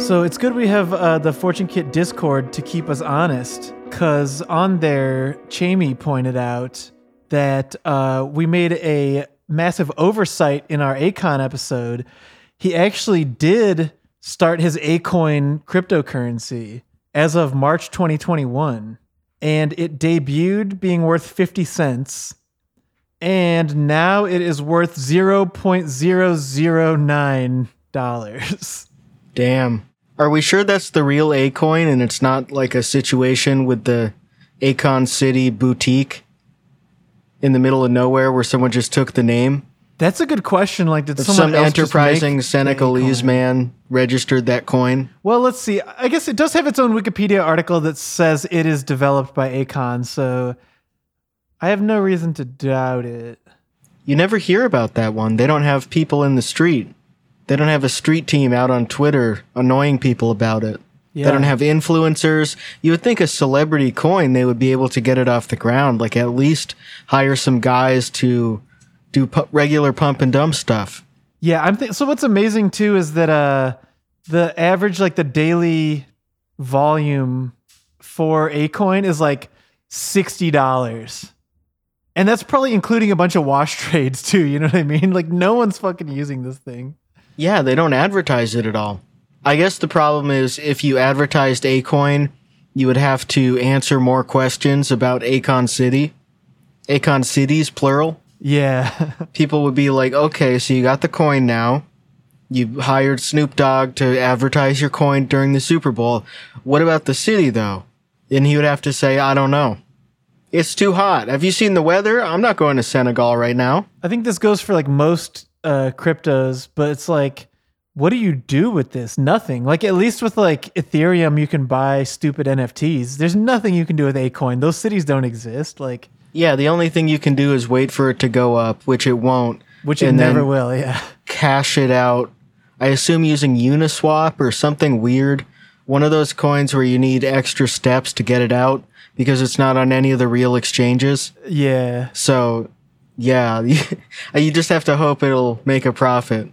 So it's good we have uh, the Fortune Kit Discord to keep us honest, because on there, Chamey pointed out that uh, we made a massive oversight in our Akon episode. He actually did start his Akoin cryptocurrency as of March 2021, and it debuted being worth 50 cents. And now it is worth $0.009. Damn. Are we sure that's the real Akoin and it's not like a situation with the Akon City boutique in the middle of nowhere where someone just took the name? That's a good question. Like, did someone some enterprising Senegalese man registered that coin. Well, let's see. I guess it does have its own Wikipedia article that says it is developed by Akon, so I have no reason to doubt it. You never hear about that one. They don't have people in the street. They don't have a street team out on Twitter annoying people about it. Yeah. They don't have influencers. You would think a celebrity coin, they would be able to get it off the ground. Like at least hire some guys to do pu- regular pump and dump stuff. Yeah, I'm th- so what's amazing too is that uh the average like the daily volume for a coin is like $60. And that's probably including a bunch of wash trades too, you know what I mean? Like no one's fucking using this thing. Yeah, they don't advertise it at all. I guess the problem is if you advertised Akoin, you would have to answer more questions about Akon City. Akon Cities, plural. Yeah. People would be like, okay, so you got the coin now. You hired Snoop Dogg to advertise your coin during the Super Bowl. What about the city, though? And he would have to say, I don't know. It's too hot. Have you seen the weather? I'm not going to Senegal right now. I think this goes for like most uh, cryptos, but it's like, what do you do with this? Nothing. Like at least with like Ethereum, you can buy stupid NFTs. There's nothing you can do with Akoin. Those cities don't exist. Like, Yeah, the only thing you can do is wait for it to go up, which it won't. which it never will. Yeah. Cash it out. I assume using Uniswap or something weird. One of those coins where you need extra steps to get it out because it's not on any of the real exchanges. Yeah. So, yeah, you just have to hope it'll make a profit.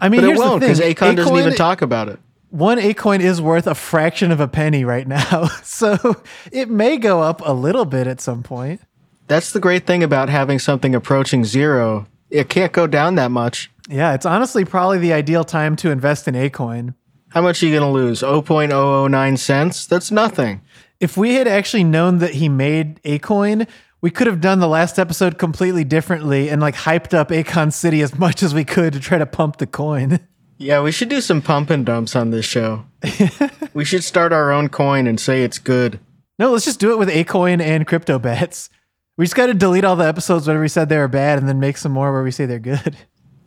I mean, But it won't because thing. Akon doesn't even talk about it. One Akoin is worth a fraction of a penny right now. So it may go up a little bit at some point. That's the great thing about having something approaching zero. It can't go down that much. Yeah, it's honestly probably the ideal time to invest in Akoin. How much are you going to lose? 0.009 cents? That's nothing. If we had actually known that he made Akoin, we could have done the last episode completely differently and like hyped up Akon City as much as we could to try to pump the coin. Yeah, we should do some pump and dumps on this show. we should start our own coin and say it's good. No, let's just do it with Akoin and crypto bets. We just got to delete all the episodes where we said they were bad and then make some more where we say they're good.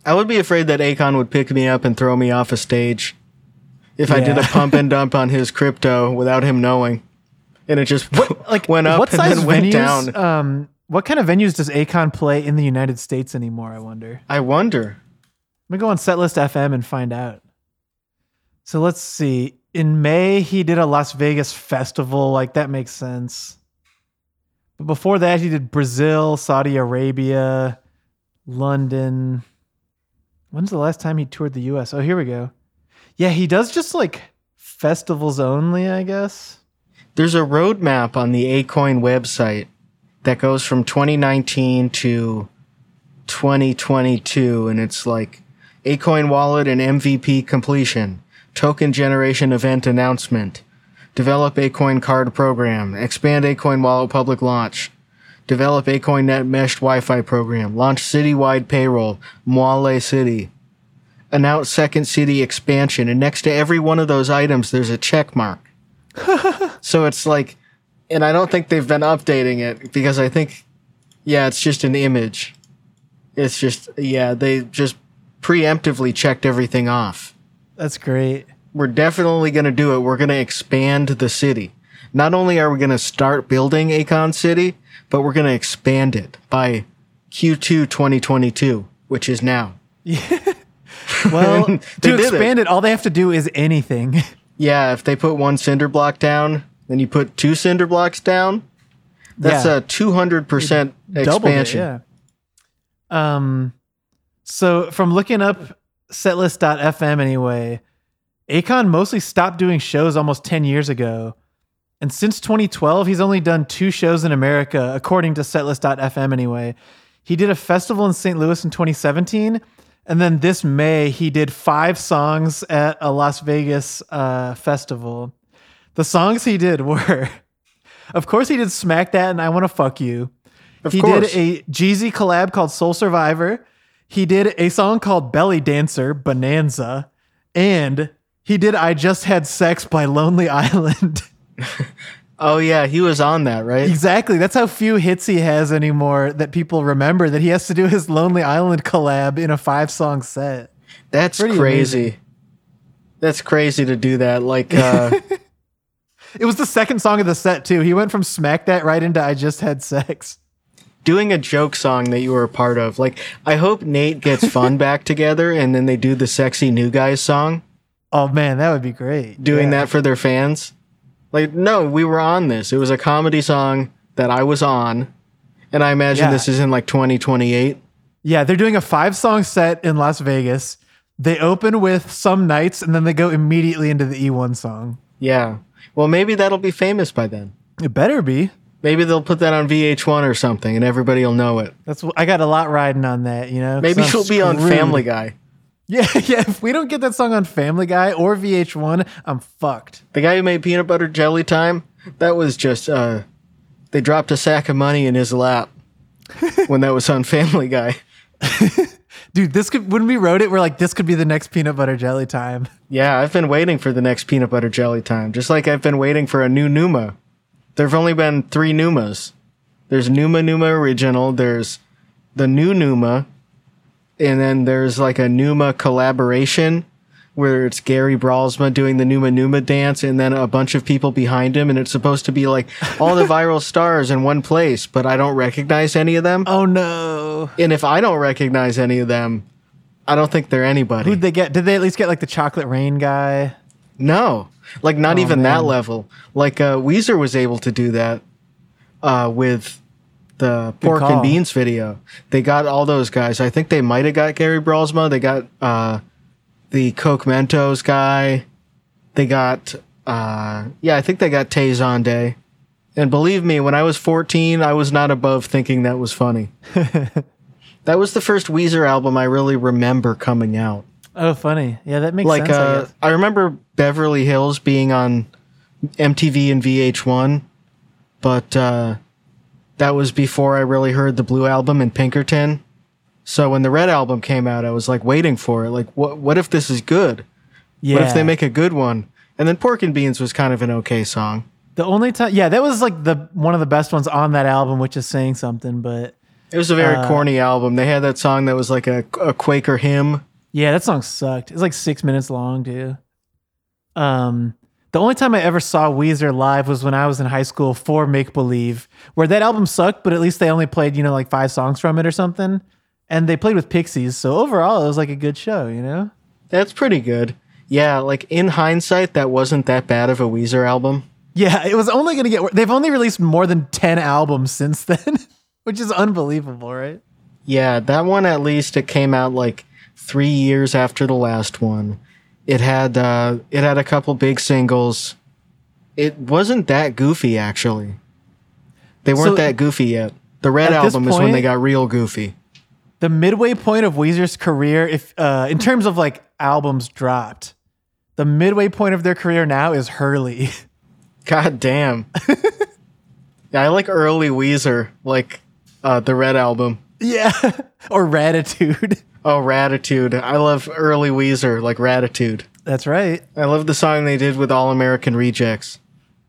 I would be afraid that Akon would pick me up and throw me off a stage if I did a pump and dump on his crypto without him knowing. And it just Like went up what and size then went venues? down. Um, what kind of venues does Akon play in the United States anymore? I wonder. I wonder. Let me go on Setlist FM and find out. So let's see. In May, he did a Las Vegas festival. Like that makes sense. But before that, he did Brazil, Saudi Arabia, London. When's the last time he toured the US? Oh, here we go. Yeah, he does just like festivals only, I guess. There's a roadmap on the Akoin website that goes from 2019 to 2022, and it's like Akoin wallet and MVP completion, token generation event announcement, develop Akoin card program, expand Akoin wallet public launch, develop Akoin net meshed Wi-Fi program, launch citywide payroll, Moale City, announce second city expansion, and next to every one of those items, there's a check mark. So it's like, and I don't think they've been updating it because I think, yeah, it's just an image. It's just, yeah, they just preemptively checked everything off. That's great. We're definitely going to do it. We're going to expand the city. Not only are we going to start building Akon City, but we're going to expand it by Q2 2022, which is now. Well, to did it. expand it, all they have to do is anything. Yeah, if they put one cinder block down, then you put two cinder blocks down, that's Yeah. a 200% doubled it, expansion. yeah. Um, so from looking up setlist.fm anyway, Akon mostly stopped doing shows almost 10 years ago. And since 2012, he's only done two shows in America, according to setlist.fm anyway. He did a festival in St. Louis in 2017. And then this May, he did five songs at a Las Vegas uh, festival. The songs he did were, of course, he did Smack That and I Want to Fuck You. Of he course. did a Jeezy collab called Soul Survivor. He did a song called Belly Dancer, Bonanza. And he did I Just Had Sex by Lonely Island. Oh yeah, he was on that, right? exactly. That's how few hits he has anymore that people remember that he has to do his Lonely Island collab in a five song set. That's Pretty crazy. That's crazy to do that. Like uh It was the second song of the set, too. He went from Smack That right into I Just Had Sex. doing a joke song that you were a part of. Like I hope Nate gets fun back together and then they do the sexy new guys song, Oh, man, that would be great. doing Yeah. that for their fans. Like no, we were on this. It was a comedy song that I was on. And I imagine Yeah. this is in like 2028. Yeah, they're doing a five song set in Las Vegas. They open with Some Nights and then they go immediately into the E1 song. Yeah. Well, maybe that'll be famous by then. It better be. Maybe they'll put that on VH1 or something and everybody will know it. That's I got a lot riding on that, you know. Maybe she'll be on. Family Guy. Yeah, yeah. If we don't get that song on Family Guy or VH1, I'm fucked. The guy who made peanut butter jelly time, that was just uh they dropped a sack of money in his lap when that was on Family Guy. Dude, this could when we wrote it, we're like, this could be the next peanut butter jelly time. Yeah, I've been waiting for the next peanut butter jelly time, just like I've been waiting for a new Numa. There've only been three Numas. There's Numa Numa Original, there's the new Numa, and then there's like a Numa collaboration where it's Gary Brolsma doing the Numa Numa dance and then a bunch of people behind him, and it's supposed to be like all the viral stars in one place, but I don't recognize any of them. Oh no. And if I don't recognize any of them, I don't think they're anybody. Who'd they get? Did they at least get like the chocolate rain guy? No, like not Oh, even that level. Like uh, Weezer was able to do that uh, with the Good Pork call. and Beans video. They got all those guys. I think they might have got Gary Brolsma. They got uh, the Coke Mentos guy. They got uh, yeah, I think they got Tay Zonday. And believe me, when I was 14, I was not above thinking that was funny. that was the first Weezer album I really remember coming out Oh, funny. Yeah, that makes like sense. I uh, guess. I remember Beverly Hills being on MTV and VH1, but uh, that was before I really heard the Blue album and Pinkerton. So when the Red album came out, I was like waiting for it. Like, what? What if this is good? yeah. What if they make a good one? And then Pork and Beans was kind of an okay song. the only time? Yeah, that was like the one of the best ones on that album, which is saying something. But It was a very Uh, corny album. They had that song that was like a, a Quaker hymn. yeah, that song sucked. It's like six minutes long, too. Um, the only time I ever saw Weezer live was when I was in high school for Make Believe, where that album sucked, but at least they only played, you know, like five songs from it or something. And they played with Pixies, so overall it was like a good show, you know? That's pretty good. Yeah, like in hindsight, that wasn't that bad of a Weezer album. Yeah, it was only going to get. They've only released more than 10 albums since then, which is unbelievable, right? Yeah, that one at least it came out like three years after the last one. It had uh, it had a couple big singles. It wasn't that goofy actually. They weren't So- that goofy yet. The Red album is when they got real goofy. The midway point of Weezer's career, if uh, in terms of like albums dropped, the midway point of their career now is Hurley. God damn. yeah, I like early Weezer, like uh, the Red album. Yeah, or Raditude. Oh, Raditude. I love early Weezer, like Raditude. That's right. I love the song they did with All American Rejects.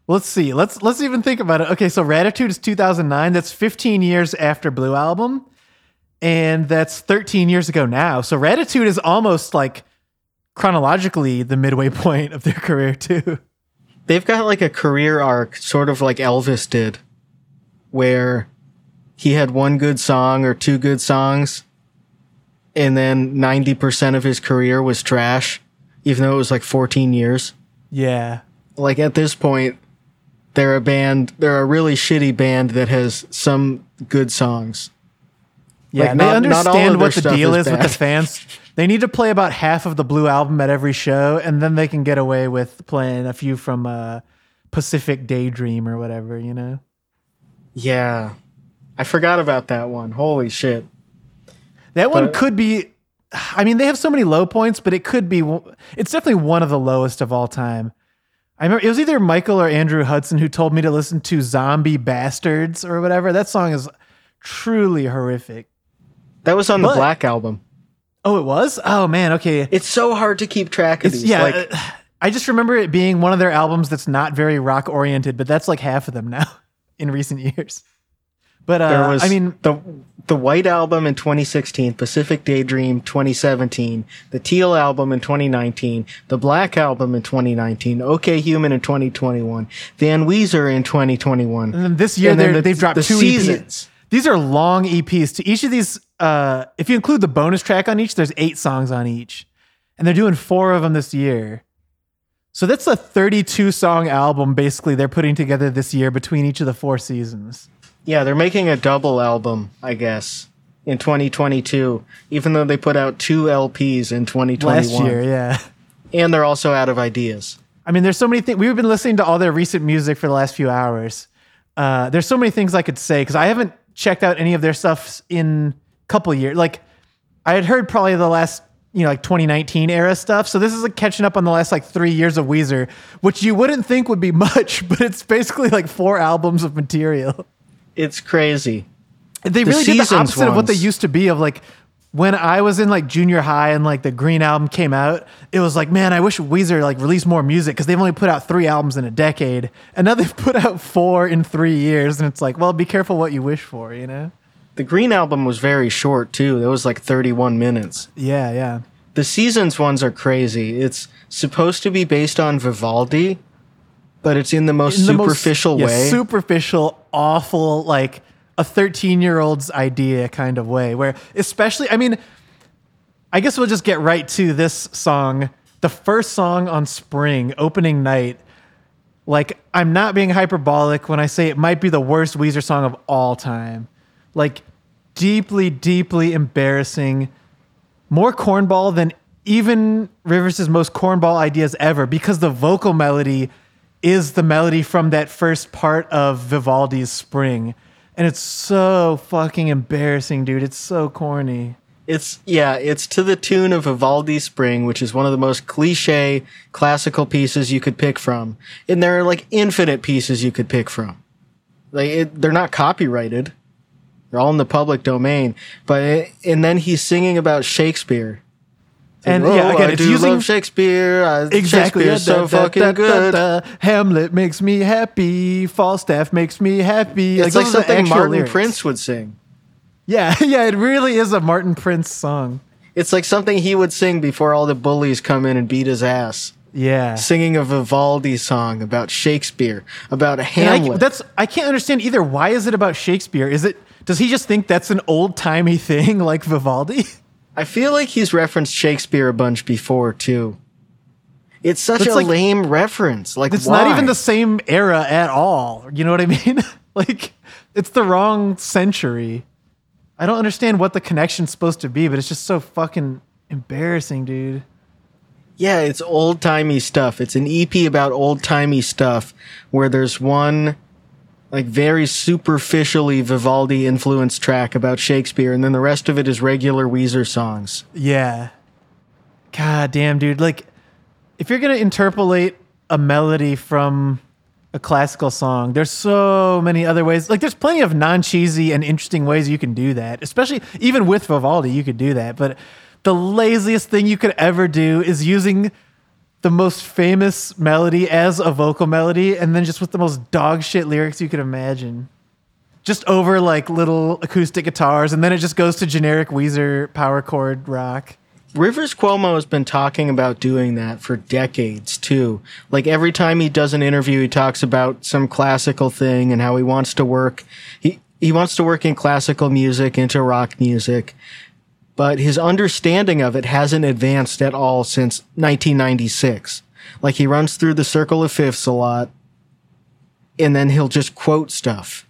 Let's see. Let's let's even think about it. Okay, so Raditude is 2009. That's 15 years after Blue Album, and that's 13 years ago now. So Raditude is almost like chronologically the midway point of their career too. They've got like a career arc, sort of like Elvis did, where he had one good song or two good songs, and then 90% of his career was trash, even though it was like 14 years. Yeah. Like at this point, they're a band, they're a really shitty band that has some good songs. Yeah, Like, and not- they not all of understand what the deal is is with the fans. They need to play about half of the Blue album at every show, and then they can get away with playing a few from uh, Pacific Daydream or whatever, you know? Yeah. I forgot about that one. Holy shit. That one But- could be. I mean, they have so many low points, but it could be. It's definitely one of the lowest of all time. I remember it was either Michael or Andrew Hudson who told me to listen to Zombie Bastards or whatever. That song is truly horrific. That was on the Black album. Oh, it was? Oh, man. Okay. It's so hard to keep track of It's, these. yeah. like, uh, I just remember it being one of their albums that's not very rock oriented, but that's like half of them now in recent years. But uh, there was I mean, the the White album in 2016, Pacific Daydream 2017, the Teal album in 2019, the Black album in 2019, OK Human in 2021, Van Weezer in 2021. And then this year then the- they've dropped the two seasons. EPs. These are long EPs. To each of these, uh, if you include the bonus track on each, there's eight songs on each, and they're doing four of them this year. So that's a 32 song album basically they're putting together this year between each of the four seasons. Yeah, they're making a double album, I guess, in 2022, even though they put out two LPs in 2021. Last year, yeah. And they're also out of ideas. I mean, there's so many things. We've been listening to all their recent music for the last few hours. Uh, there's so many things I could say because I haven't checked out any of their stuff in a couple years. Like, I had heard probably the last, you know, like 2019 era stuff. So this is like catching up on the last like three years of Weezer, which you wouldn't think would be much, but it's basically like four albums of material. It's crazy. They The really did the opposite of what they used to be. Of like when I was in like junior high and like the Green album came out, it was like, man, I wish Weezer like released more music because they've only put out three albums in a decade, and now they've put out four in three years, and it's like, well, be careful what you wish for, you know? The Green album was very short, too. It was like 31 minutes. Yeah, yeah. The seasons ones are crazy. It's supposed to be based on Vivaldi, but it's in the most In the most- superficial yeah, way. superficial, awful, like a 13 year old's idea kind of way. Where, especially, I mean, I guess we'll just get right to this song. The first song on Spring, opening night. Like, I'm not being hyperbolic when I say it might be the worst Weezer song of all time. Like, deeply, deeply embarrassing. More cornball than even Rivers' most cornball ideas ever because the vocal melody is the melody from that first part of Vivaldi's Spring. And it's so fucking embarrassing, dude. It's so corny. It's yeah, it's to the tune of Vivaldi Spring, which is one of the most cliche classical pieces you could pick from. And there are like infinite pieces you could pick from. Like it, they're not copyrighted. They're all in the public domain. But it, and then he's singing about Shakespeare. Like, And "Oh, yeah, again, I it's do using- love Shakespeare. Uh, Exactly. Shakespeare's Yeah, so da- da- fucking da- da- good. da. Hamlet makes me happy. Falstaff makes me happy. It's like are something Martin lyrics. Prince would sing. Yeah, yeah, it really is a Martin Prince song. It's like something he would sing before all the bullies come in and beat his ass. Yeah. Singing a Vivaldi song about Shakespeare, about Hamlet. I, that's I can't understand either. Why is it about Shakespeare? Is it does he just think that's an old timey thing like Vivaldi? I feel like he's referenced Shakespeare a bunch before too. It's such a like- lame reference. Like It's why? not even the same era at all. You know what I mean? like it's the wrong century. I don't understand what the connection's supposed to be, but it's just so fucking embarrassing, dude. Yeah, it's old timey stuff. It's an EP about old timey stuff where there's one like very superficially Vivaldi influenced track about Shakespeare, and then the rest of it is regular Weezer songs. Yeah. God damn, dude. Like, if you're gonna interpolate a melody from a classical song, there's so many other ways. Like, there's plenty of non-cheesy and interesting ways you can do that. Especially even with Vivaldi, you could do that. But the laziest thing you could ever do is using the most famous melody as a vocal melody, and then just with the most dog shit lyrics you could imagine. Just over like little acoustic guitars, and then it just goes to generic Weezer power chord rock. Rivers Cuomo has been talking about doing that for decades too. Like every time he does an interview, he talks about some classical thing and how he wants to work. He he wants to work in classical music into rock music, but his understanding of it hasn't advanced at all since 1996. Like he runs through the circle of fifths a lot, and then he'll just quote stuff.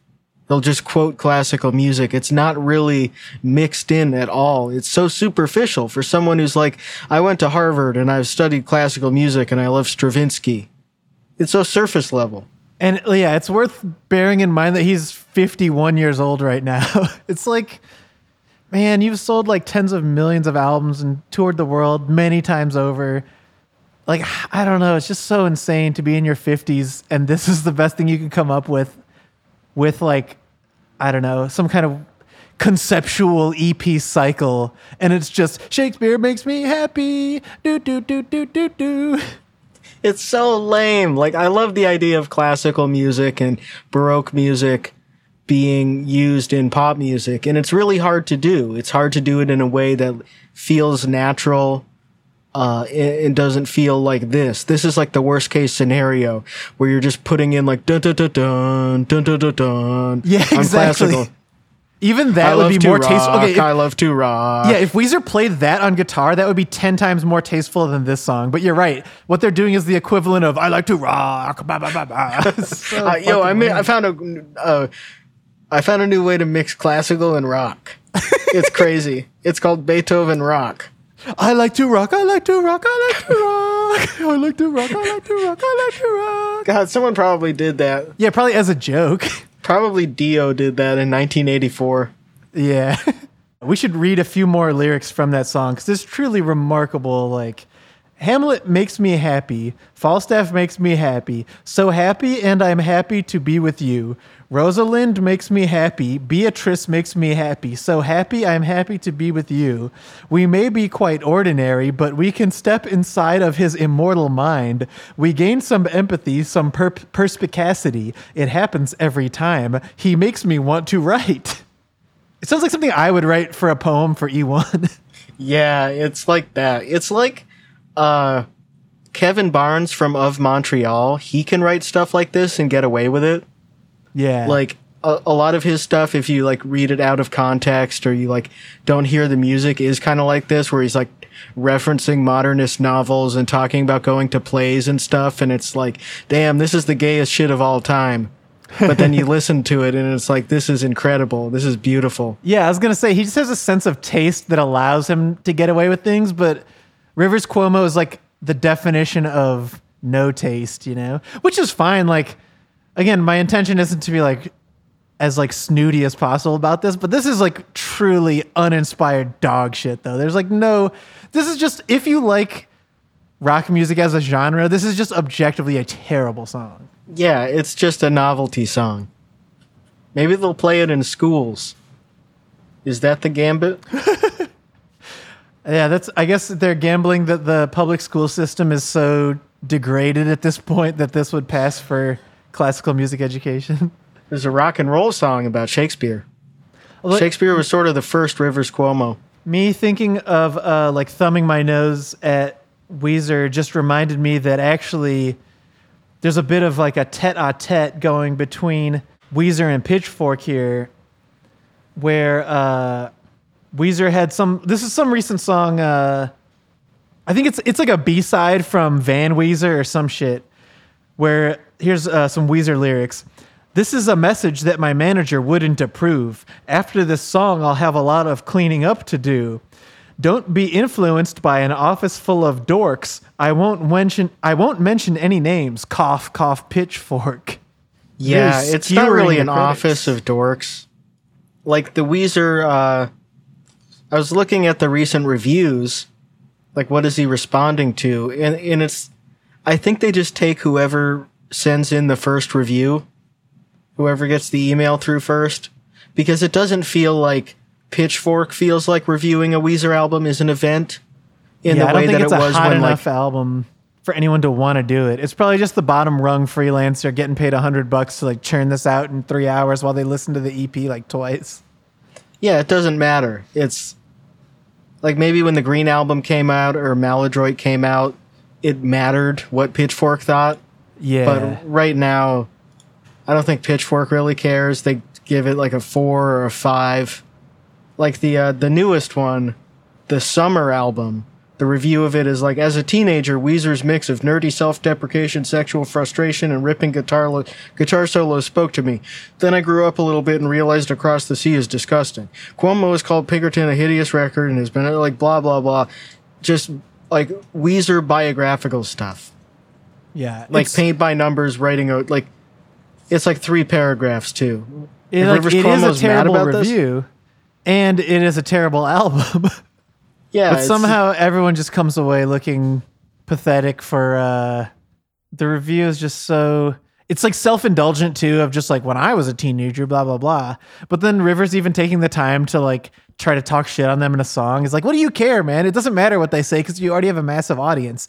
He'll just quote classical music. It's not really mixed in at all. It's so superficial for someone who's like, I went to Harvard and I've studied classical music and I love Stravinsky. It's so surface level. And yeah, it's worth bearing in mind that he's 51 years old right now. it's like, man, you've sold like tens of millions of albums and toured the world many times over. Like, I don't know. It's just so insane to be in your 50s and this is the best thing you can come up with with like I don't know some kind of conceptual EP cycle, and it's just Shakespeare makes me happy. Do do do do do do. It's so lame. Like I love the idea of classical music and baroque music being used in pop music. And it's really hard to do. It's hard to do it in a way that feels natural. Uh, it, it doesn't feel like this. This is like the worst case scenario where you're just putting in like dun dun dun dun dun dun dun. dun yeah, exactly. Even that I would be more rock, tasteful. Okay, if, I love to rock. Yeah, if Weezer played that on guitar, that would be ten times more tasteful than this song. But you're right. What they're doing is the equivalent of "I like to rock." Bah, bah, bah, bah. so uh, yo, I, mean, I found a, a I found a new way to mix classical and rock. it's crazy. It's called Beethoven rock. I like to rock. I like to rock. I like to rock. I like to rock. I like to rock. I like to rock. God, someone probably did that. Yeah, probably as a joke. Probably Dio did that in 1984. Yeah. we should read a few more lyrics from that song because it's truly remarkable. Like, Hamlet makes me happy. Falstaff makes me happy. So happy, and I'm happy to be with you. Rosalind makes me happy. Beatrice makes me happy. So happy, I'm happy to be with you. We may be quite ordinary, but we can step inside of his immortal mind. We gain some empathy, some per- perspicacity. It happens every time. He makes me want to write. It sounds like something I would write for a poem for E1. yeah, it's like that. It's like uh, Kevin Barnes from Of Montreal. He can write stuff like this and get away with it. Yeah. Like a, a, lot of his stuff, if you like read it out of context or you like don't hear the music, is kind of like this, where he's like referencing modernist novels and talking about going to plays and stuff. And it's like, damn, this is the gayest shit of all time. but then you listen to it and it's like this is incredible this is beautiful yeah i was gonna say he just has a sense of taste that allows him to get away with things but rivers cuomo is like the definition of no taste you know which is fine like again, my intention isn't to be like as like snooty as possible about this, but this is like truly uninspired dog shit though. There's like no this is just if you like rock music as a genre, this is just objectively a terrible song. Yeah, it's just a novelty song. Maybe they'll play it in schools. Is that the gambit? yeah, that's I guess they're gambling that the public school system is so degraded at this point that this would pass for classical music education. There's a rock and roll song about Shakespeare. Shakespeare was sort of the first Rivers Cuomo. Me thinking of uh, like thumbing my nose at Weezer just reminded me that actually there's a bit of like a tete-a-tete going between Weezer and Pitchfork here, where uh, Weezer had some. This is some recent song. Uh, I think it's it's like a B side from Van Weezer or some shit, where here's uh, some Weezer lyrics. This is a message that my manager wouldn't approve. After this song, I'll have a lot of cleaning up to do. Don't be influenced by an office full of dorks. I won't mention I won't mention any names. Cough, cough, pitchfork. Yeah, it's not really an office of dorks. Like the Weezer uh I was looking at the recent reviews. Like what is he responding to? And and it's I think they just take whoever sends in the first review, whoever gets the email through first, because it doesn't feel like Pitchfork feels like reviewing a Weezer album is an event in yeah, the way that it was hot when enough like album for anyone to want to do it. It's probably just the bottom rung freelancer getting paid a hundred bucks to like churn this out in three hours while they listen to the EP like twice. Yeah, it doesn't matter. It's like maybe when the Green album came out or Maladroit came out, it mattered what Pitchfork thought. Yeah. But right now, I don't think Pitchfork really cares. They give it like a four or a five. Like the uh, the newest one, the Summer album, the review of it is like, as a teenager, Weezer's mix of nerdy self-deprecation, sexual frustration, and ripping guitar lo- guitar solos spoke to me. Then I grew up a little bit and realized Across the Sea is disgusting. Cuomo has called Pinkerton a hideous record and has been like blah blah blah, just like Weezer biographical stuff, Yeah, like paint by numbers, writing out like it's like three paragraphs too. It, like, Rivers it is a terrible about this? review, and it is a terrible album. Yeah, but somehow everyone just comes away looking pathetic for uh, the review is just so. It's like self indulgent too, of just like when I was a teenager, blah blah blah. But then Rivers even taking the time to like try to talk shit on them in a song is like, what do you care, man? It doesn't matter what they say because you already have a massive audience.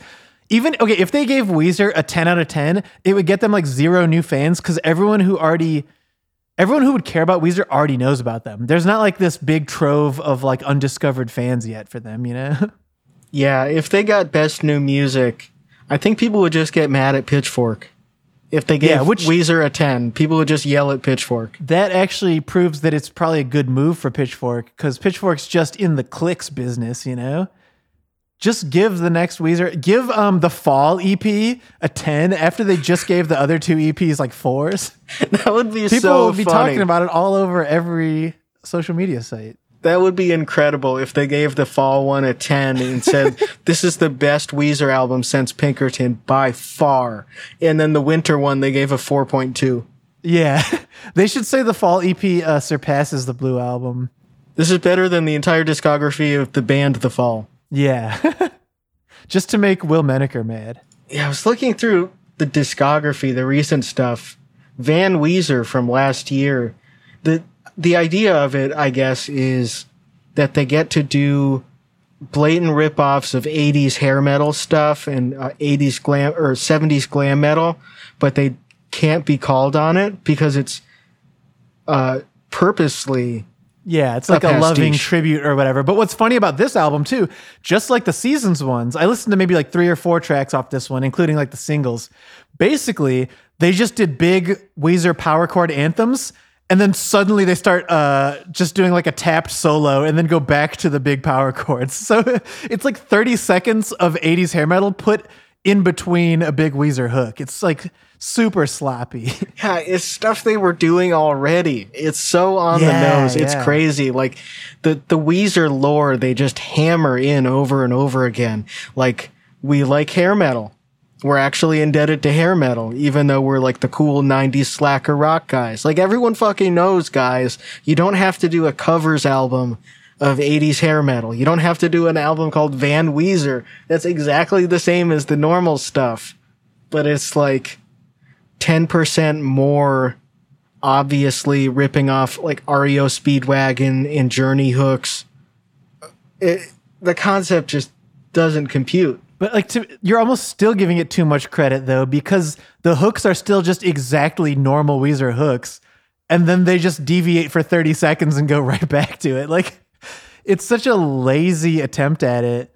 Even okay, if they gave Weezer a ten out of ten, it would get them like zero new fans because everyone who already everyone who would care about Weezer already knows about them. There's not like this big trove of like undiscovered fans yet for them, you know? Yeah, if they got best new music, I think people would just get mad at Pitchfork. If they gave Yeah, which- Weezer a 10, people would just yell at Pitchfork. that actually proves that it's probably a good move for Pitchfork because Pitchfork's just in the clicks business, you know? Just give the next Weezer, give um the Fall EP a 10 after they just gave the other two EPs like fours. That would be so People so would be funny. talking about it all over every social media site. that would be incredible if they gave the fall one a 10 and said, this is the best Weezer album since Pinkerton by far. And then the winter one, they gave a 4.2. Yeah. they should say the Fall EP uh, surpasses the Blue album. This is better than the entire discography of the band The Fall. Yeah. just to make Will Menaker mad. Yeah, I was looking through the discography, the recent stuff. Van Weezer from last year. The the idea of it, I guess, is that they get to do blatant ripoffs of 80s hair metal stuff and uh, 80s glam or 70s glam metal, but they can't be called on it because it's uh, purposely Yeah, it's like a, pastiche. loving tribute or whatever. But what's funny about this album too, just like the seasons ones, I listened to maybe like three or four tracks off this one, including like the singles. Basically, they just did big Weezer power chord anthems, and then suddenly they start uh, just doing like a tapped solo, and then go back to the big power chords. So it's like 30 seconds of 80s hair metal put in between a big Weezer hook. It's like super sloppy. Yeah, it's stuff they were doing already. It's so on Yeah, the nose. It's yeah. crazy. Like the the Weezer lore, they just hammer in over and over again. Like we like hair metal. We're actually indebted to hair metal, even though we're like the cool 90s slacker rock guys. Like everyone fucking knows, guys, you don't have to do a covers album of 80s hair metal. You don't have to do an album called Van Weezer. That's exactly the same as the normal stuff. But it's like 10% more obviously ripping off like REO Speedwagon and Journey hooks. It, the concept just doesn't compute. But like to, you're almost still giving it too much credit though, because the hooks are still just exactly normal Weezer hooks, and then they just deviate for 30 seconds and go right back to it. Like it's such a lazy attempt at it.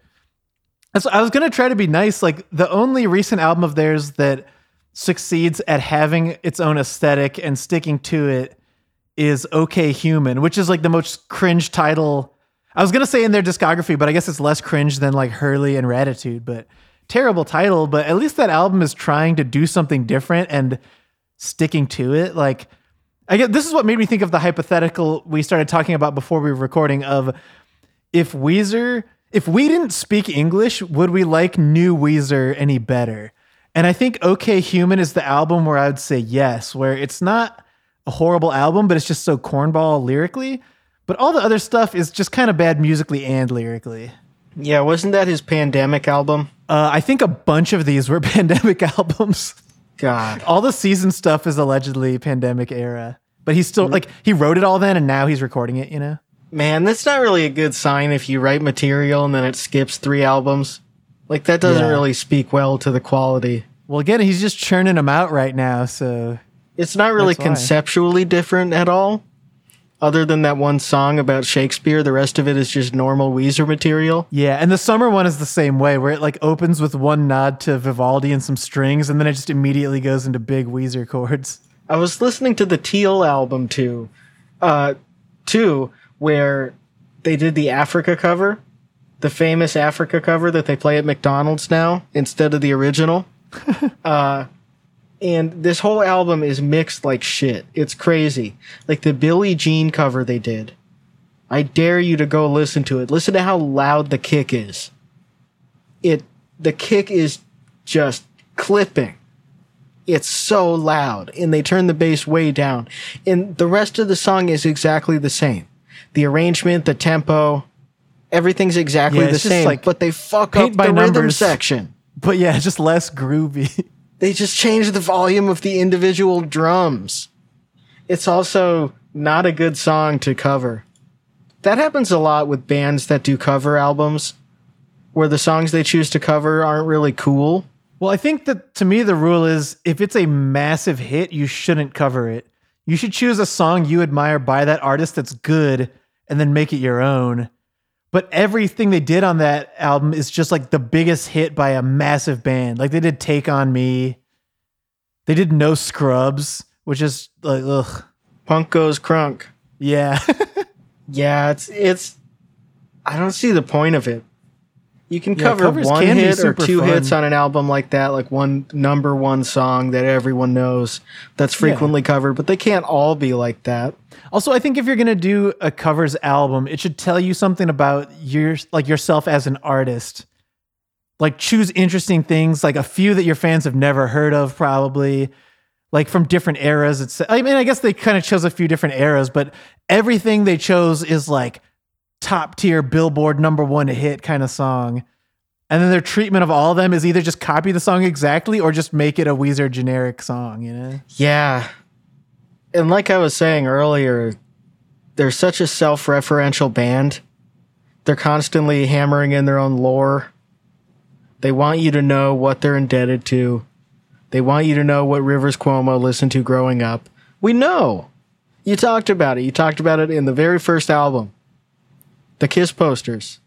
So I was gonna try to be nice. Like the only recent album of theirs that succeeds at having its own aesthetic and sticking to it is OK Human, which is like the most cringe title. I was gonna say in their discography, but I guess it's less cringe than like Hurley and Raditude. But terrible title. But at least that album is trying to do something different and sticking to it. Like I guess this is what made me think of the hypothetical we started talking about before we were recording of if Weezer, if we didn't speak English, would we like new Weezer any better? And I think OK Human is the album where I would say yes, where it's not a horrible album, but it's just so cornball lyrically. But all the other stuff is just kind of bad musically and lyrically. Yeah, wasn't that his pandemic album? Uh, I think a bunch of these were pandemic albums. God. all the season stuff is allegedly pandemic era, but he's still like he wrote it all then, and now he's recording it. You know. Man, that's not really a good sign if you write material and then it skips three albums. Like that doesn't Yeah. really speak well to the quality. Well, again, he's just churning them out right now. So It's not really That's why. conceptually different at all. Other than that one song about Shakespeare, the rest of it is just normal Weezer material. yeah, and the summer one is the same way, where it like opens with one nod to Vivaldi and some strings, and then it just immediately goes into big Weezer chords. I was listening to the Teal album too, uh, too, where they did the Africa cover, the famous Africa cover that they play at McDonald's now instead of the original. uh, and this whole album is mixed like shit. It's crazy. Like the Billie Jean cover they did. I dare you to go listen to it. Listen to how loud the kick is. It the kick is just clipping. It's so loud and they turn the bass way down. And the rest of the song is exactly the same. The arrangement, the tempo, everything's exactly Yeah, the same, like but they fuck up the rhythm section. But yeah, it's just less groovy. They just change the volume of the individual drums. It's also not a good song to cover. That happens a lot with bands that do cover albums, where the songs they choose to cover aren't really cool. Well, I think that to me, the rule is if it's a massive hit, you shouldn't cover it. You should choose a song you admire by that artist that's good and then make it your own. But everything they did on that album is just like the biggest hit by a massive band. Like they did Take On Me, they did No Scrubs, which is like, ugh. Punk goes crunk. Yeah. Yeah, it's it's. I don't see the point of it. You can Yeah, cover one hit or two fun. hits on an album like that, like one number one song that everyone knows that's frequently covered, but they can't all be like that. Also, I think if you're gonna do a covers album, it should tell you something about your like yourself as an artist. Like choose interesting things, like a few that your fans have never heard of, probably. Like from different eras. It's I mean, I guess they kind of chose a few different eras, but everything they chose is like top tier billboard number one hit kind of song. And then their treatment of all of them is either just copy the song exactly or just make it a Weezer generic song, you know? Yeah. And like I was saying earlier, they're such a self referential band. They're constantly hammering in their own lore. They want you to know what they're indebted to. They want you to know what Rivers Cuomo listened to growing up. We know. You talked about it. You talked about it in the very first album. The Kiss posters.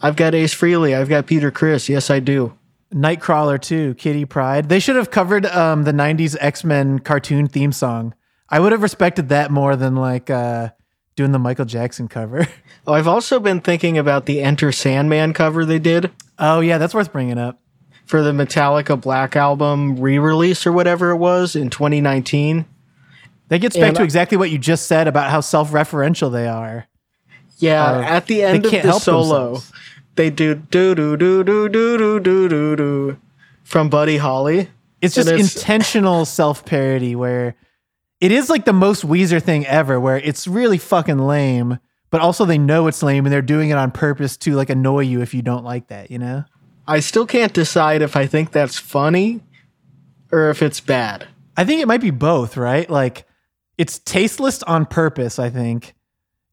I've got Ace Frehley. I've got Peter Criss. Yes, I do. Nightcrawler too, Kitty Pryde. They should have covered um, the '90s X-Men cartoon theme song. I would have respected that more than like uh, doing the Michael Jackson cover. Oh, I've also been thinking about the Enter Sandman cover they did. oh yeah, that's worth bringing up. for the Metallica Black Album re-release or whatever it was in 2019. That gets back And to exactly what you just said about how self-referential they are. Yeah, Uh, at the end of the solo, themselves. they do do do do do do do do do do from Buddy Holly. It's just it's- intentional self-parody where it is like the most Weezer thing ever, where it's really fucking lame, but also they know it's lame and they're doing it on purpose to like annoy you if you don't like that, you know? I still can't decide if I think that's funny or if it's bad. I think it might be both, right? Like it's tasteless on purpose, I think.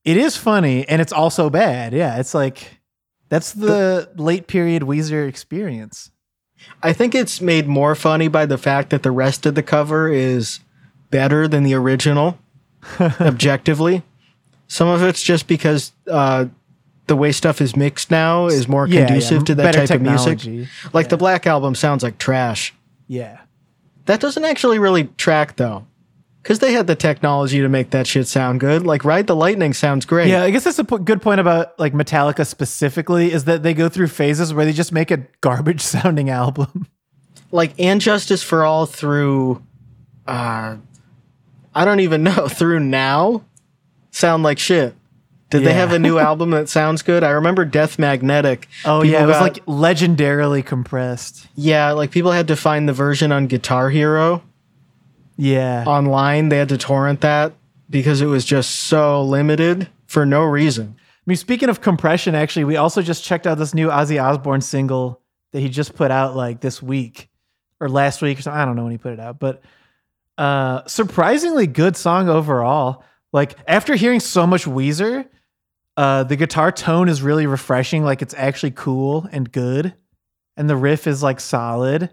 It is funny and it's also bad. Yeah, it's like that's the late period Weezer experience. I think it's made more funny by the fact that the rest of the cover is better than the original, objectively. Some of it's just because uh, the way stuff is mixed now is more Yeah, conducive yeah, to that better type of music. technology. Like the Black Album sounds like trash. Yeah. That doesn't actually really track though. Because they had the technology to make that shit sound good. Like Ride the Lightning sounds great. Yeah, I guess that's a good point about like Metallica specifically is that they go through phases where they just make a garbage sounding album. Like And Justice for All through, uh, I don't even know, through now sound like shit. Did they have a new album that sounds good? I remember Death Magnetic. Oh People yeah, it was got- like legendarily compressed. yeah, like people had to find the version on Guitar Hero Yeah. online. They had to torrent that because it was just so limited for no reason. I mean, speaking of compression, actually, we also just checked out this new Ozzy Osbourne single that he just put out like this week or last week or something. I don't know when he put it out, but uh, surprisingly good song overall. Like after hearing so much Weezer, uh, the guitar tone is really refreshing. Like it's actually cool and good, and the riff is like solid,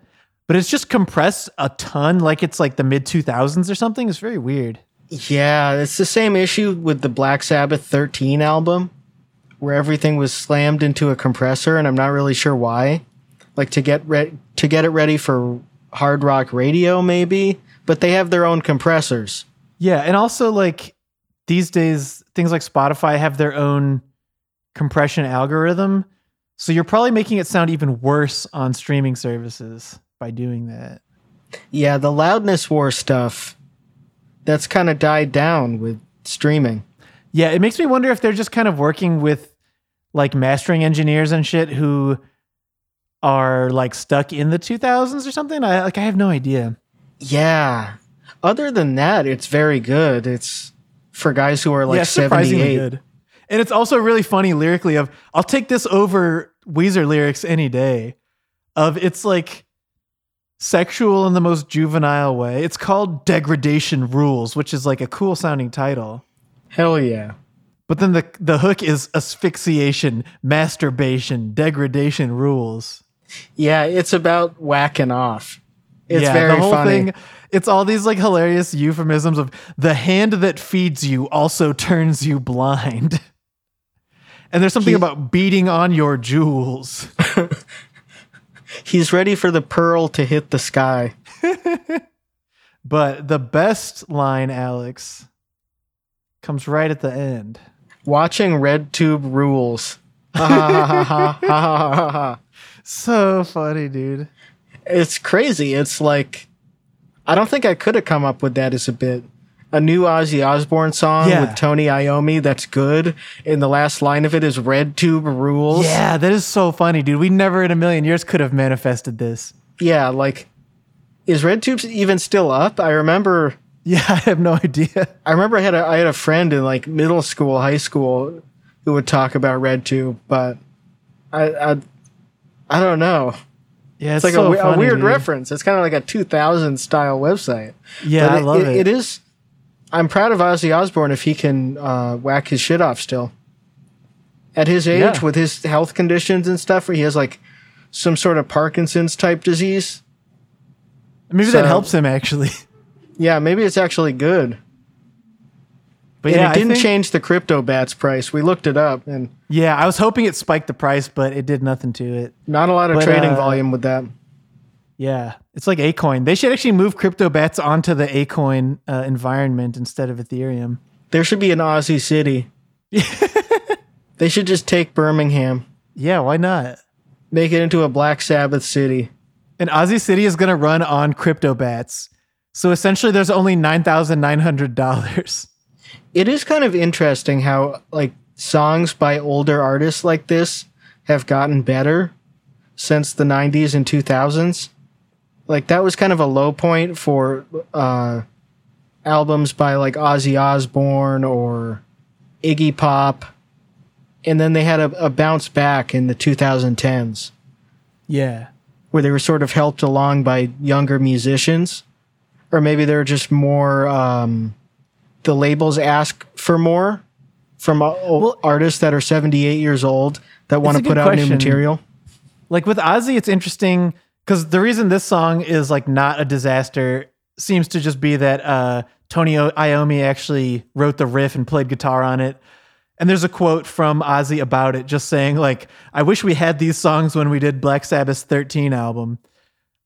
but it's just compressed a ton. Like it's like the mid two thousands or something. It's very weird. Yeah, it's the same issue with the Black Sabbath 13 album, where everything was slammed into a compressor, and I'm not really sure why. Like to get re- to get it ready for hard rock radio, maybe, but they have their own compressors. Yeah, and also like these days, things like Spotify have their own compression algorithm. So you're probably making it sound even worse on streaming services by doing that. Yeah, the loudness war stuff that's kind of died down with streaming. Yeah, it makes me wonder if they're just kind of working with like mastering engineers and shit who are like stuck in the 2000s or something. I like I have no idea. Yeah. Other than that, it's very good. It's for guys who are like yeah, surprisingly 78. good. And it's also really funny lyrically of I'll take this over Weezer lyrics any day. Of it's like sexual in the most juvenile way. It's called Degradation Rules, which is like a cool sounding title. Hell yeah. But then the the hook is asphyxiation, masturbation, degradation rules. Yeah, it's about whacking off. It's yeah, very the whole funny. thing. It's all these like hilarious euphemisms of the hand that feeds you also turns you blind. And there's something He- about beating on your jewels. He's ready for the pearl to hit the sky. but the best line, Alex, comes right at the end. Watching RedTube rules. so funny, dude. It's crazy. It's like I don't think I could have come up with that as a bit. A new Ozzy Osbourne song Yeah. with Tony Iommi that's good. And the last line of it is RedTube rules. Yeah, that is so funny, dude. We never in a million years could have manifested this. Yeah, like is Red RedTube even still up? I remember Yeah, I have no idea. I remember I had a I had a friend in like middle school, high school who would talk about RedTube, but I I, I don't know. Yeah, It's like so a, we- a weird dude. reference. It's kind of like a 2000 style website. Yeah, But I love it. It is. I'm proud of Ozzy Osbourne if he can uh, whack his shit off still. At his age, Yeah. with his health conditions and stuff, where he has like some sort of Parkinson's type disease. Maybe so- that helps him actually. Yeah, maybe it's actually good. But and yeah, it didn't think- change the crypto bats price. We looked it up, and Yeah, I was hoping it spiked the price, but it did nothing to it. not a lot of But, trading uh, volume with that. Yeah, it's like Akoin. They should actually move crypto bets onto the Akoin uh, environment instead of Ethereum. There should be an Ozzy city. they should just take Birmingham, Yeah, why not? make it into a Black Sabbath city. And Ozzy City is going to run on crypto bets. So essentially, there's only nine thousand nine hundred dollars. It is kind of interesting how like songs by older artists like this have gotten better since the 90s and 2000s. Like that was kind of a low point for uh albums by like Ozzy Osbourne or Iggy Pop. And then they had a, a bounce back in the 2010s Yeah, where they were sort of helped along by younger musicians, or maybe they're just more. Um, the labels ask for more from uh, o- artists that are seventy eight years old that want to put out new material. like with Ozzy, it's interesting because the reason this song is like not a disaster seems to just be that uh, Tony Iommi actually wrote the riff and played guitar on it. And there's a quote from Ozzy about it, just saying like, "I wish we had these songs when we did Black Sabbath's 13 album."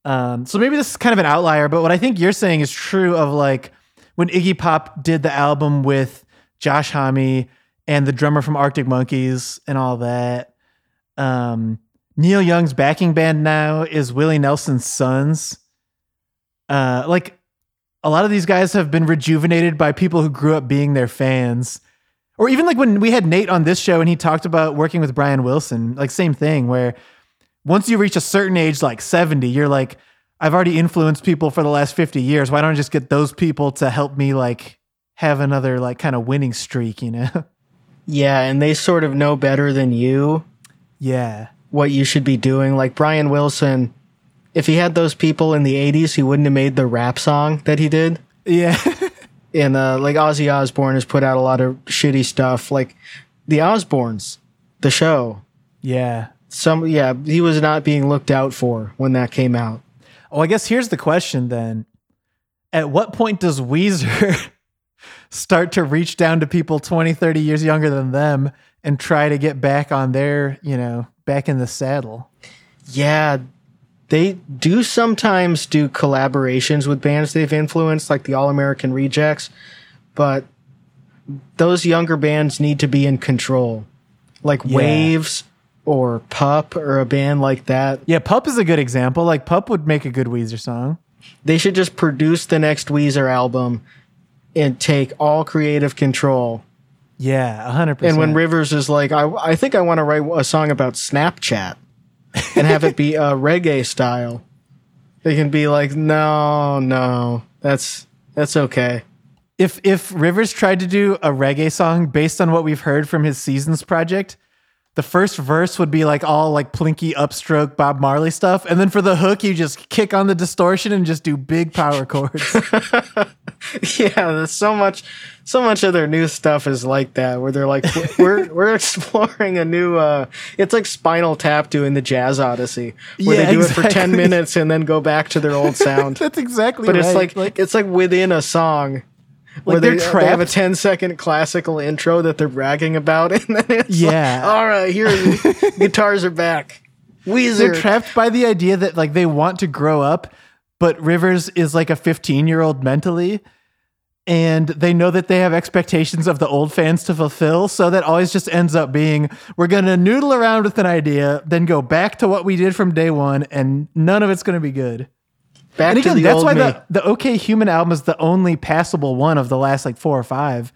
Um, so maybe this is kind of an outlier, but what I think you're saying is true of like when Iggy Pop did the album with Josh Homme and the drummer from Arctic Monkeys and all that. Um, Neil Young's backing band now is Willie Nelson's sons. Uh, like a lot of these guys have been rejuvenated by people who grew up being their fans. Or even like when we had Nate on this show and he talked about working with Brian Wilson, like same thing where once you reach a certain age, like 70, you're like, I've already influenced people for the last 50 years. Why don't I just get those people to help me like have another like kind of winning streak, you know? Yeah, and they sort of know better than you yeah. What you should be doing. Like Brian Wilson, if he had those people in the '80s, he wouldn't have made the rap song that he did. Yeah. and uh, like Ozzy Osbourne has put out a lot of shitty stuff, like the Osbournes, the show. yeah. Some yeah, he was not being looked out for when that came out. Oh, I guess here's the question then. At what point does Weezer start to reach down to people 20, 30 years younger than them and try to get back on their, you know, back in the saddle? Yeah, they do sometimes do collaborations with bands they've influenced, like the All American Rejects, but those younger bands need to be in control, like Yeah. Waves or Pup or a band like that. Yeah, Pup is a good example. Like Pup would make a good Weezer song. They should just produce the next Weezer album and take all creative control. Yeah, hundred percent. And when Rivers is like, I, I think I want to write a song about Snapchat and have it be a reggae style. They can be like, no, no, that's that's okay. if if Rivers tried to do a reggae song based on what we've heard from his Seasons project, the first verse would be like all like plinky upstroke Bob Marley stuff, and then for the hook you just kick on the distortion and just do big power chords. Yeah, there's so much, so much of their new stuff is like that, where they're like, we're we're exploring a new. uh It's like Spinal Tap doing the Jazz Odyssey, where Yeah, they do it for ten minutes and then go back to their old sound. That's exactly but right. it's like, it's like within a song. Where Like, they, they're uh, they have a trapped. 10 second classical intro that they're bragging about, and then it's Yeah. like, all right, here guitars are back. Weezer. they're trapped by the idea that like they want to grow up, but Rivers is like a 15 year old mentally. And they know that they have expectations of the old fans to fulfill. So that always just ends up being we're going to noodle around with an idea, then go back to what we did from day one, and none of it's going to be good. Back And to again, that's why me. the, the OK Human album is the only passable one of the last like four or five,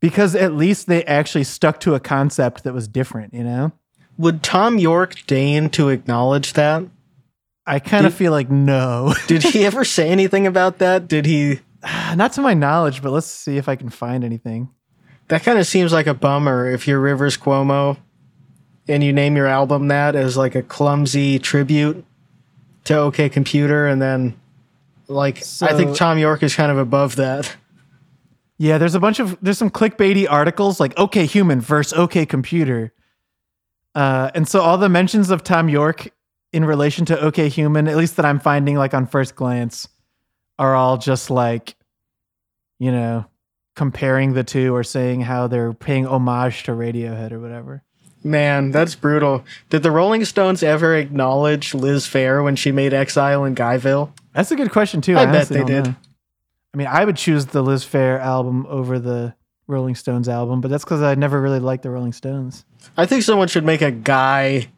because at least they actually stuck to a concept that was different, you know? Would Thom Yorke deign to acknowledge that? I kind of feel like no. Did he ever say anything about that? Did he? Not to my knowledge, but let's see if I can find anything. That kind of seems like a bummer if you're Rivers Cuomo and you name your album that as like a clumsy tribute to OK Computer, and then like I think Thom Yorke is kind of above that. Yeah, there's a bunch of there's some clickbaity articles like OK Human versus OK Computer. Uh, and so all the mentions of Thom Yorke in relation to OK Human, at least that I'm finding like on first glance, are all just like, you know, comparing the two or saying how they're paying homage to Radiohead or whatever. Man, that's brutal. Did the Rolling Stones ever acknowledge Liz Phair when she made Exile in Guyville? That's a good question too. I bet they did. know. I mean, I would choose the Liz Phair album over the Rolling Stones album, but that's because I never really liked the Rolling Stones. I think someone should make a guy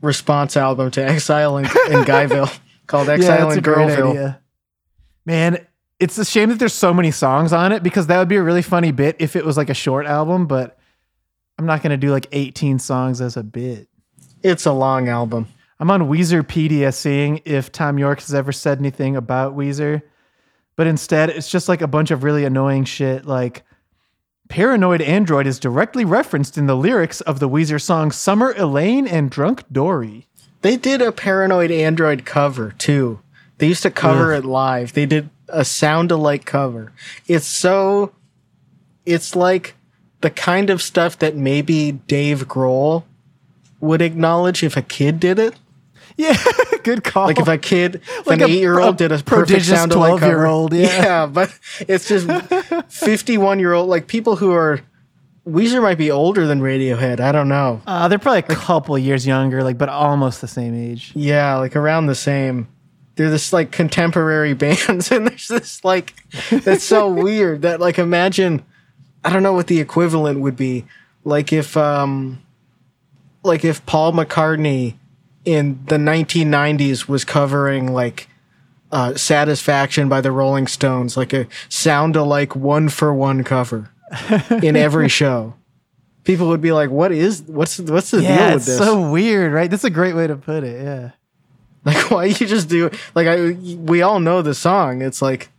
response album to Exile in, in Guyville called Exile that's in Girlville. Man, it's a shame that there's so many songs on it because that would be a really funny bit if it was like a short album, but I'm not going to do like 18 songs as a bit. It's a long album. I'm on Weezerpedia seeing if Thom Yorke has ever said anything about Weezer, but instead it's just like a bunch of really annoying shit like Paranoid Android is directly referenced in the lyrics of the Weezer song Summer Elaine and Drunk Dori. They did a Paranoid Android cover too. They used to cover Ugh. it live. They did a sound alike cover. It's so it's like the kind of stuff that maybe Dave Grohl would acknowledge if a kid did it. Yeah, good call. Like if a kid, if Like an eight year old did a perfect sound cover. 12-year-old, yeah. but it's just fifty one year old like people who are Weezer might be older than Radiohead. I don't know. Uh, they're probably a couple years younger, like, but almost the same age. Yeah, like around the same. They're this like contemporary bands, and there's this like that's so weird that like imagine I don't know what the equivalent would be. Like if um like if Paul McCartney in the 1990s was covering like uh, Satisfaction by the Rolling Stones, like a sound alike one for one cover in every show. People would be like, "What is what's what's the Yeah, deal with it's this?" so weird, right? That's a great way to put it. Yeah. Like, why you just do like I? We all know the song. It's like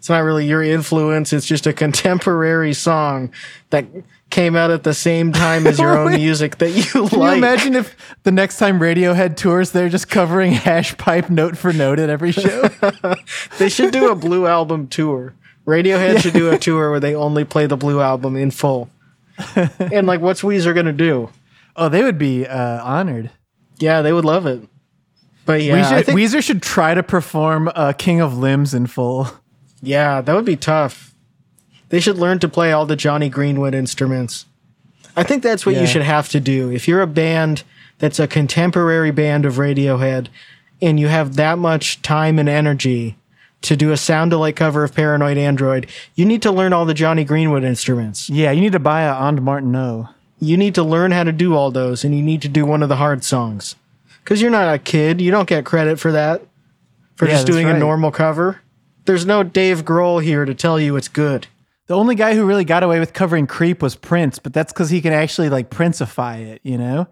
it's not really your influence. It's just a contemporary song that came out at the same time as your own music that you Can like. you imagine if the next time Radiohead tours, they're just covering hash pipe note for note at every show? They should do a Blue Album tour. Radiohead should do a tour where they only play the Blue Album in full. and like, what's Weezer gonna do? oh, they would be uh, honored. Yeah, they would love it. But yeah, Weezer, Weezer should try to perform uh, King of Limbs in full. Yeah, that would be tough. They should learn to play all the Jonny Greenwood instruments. I think that's what Yeah. you should have to do. If you're a band that's a contemporary band of Radiohead and you have that much time and energy to do a sound alike cover of Paranoid Android, you need to learn all the Jonny Greenwood instruments. Yeah, you need to buy a ondes Martenot. you need to learn how to do all those and you need to do one of the hard songs. Cuz you're not a kid, you don't get credit for that. For Yeah, just doing a normal cover. There's no Dave Grohl here to tell you it's good. The only guy who really got away with covering Creep was Prince, but that's because he can actually like Princify it, you know?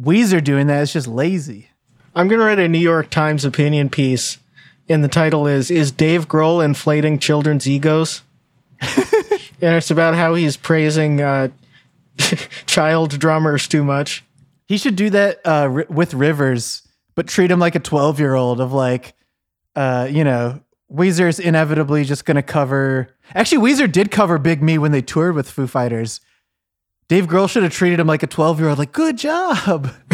Weezer doing that is just lazy. I'm going to write a New York Times opinion piece and the title is Is Dave Grohl inflating children's egos? and it's about how he's praising uh, child drummers too much. He should do that uh, with Rivers, but treat him like a 12 year old of like, uh, you know, Weezer's inevitably just going to cover. Actually, Weezer did cover Big Me when they toured with Foo Fighters. Dave Grohl should have treated him like a 12 year old, like, good job.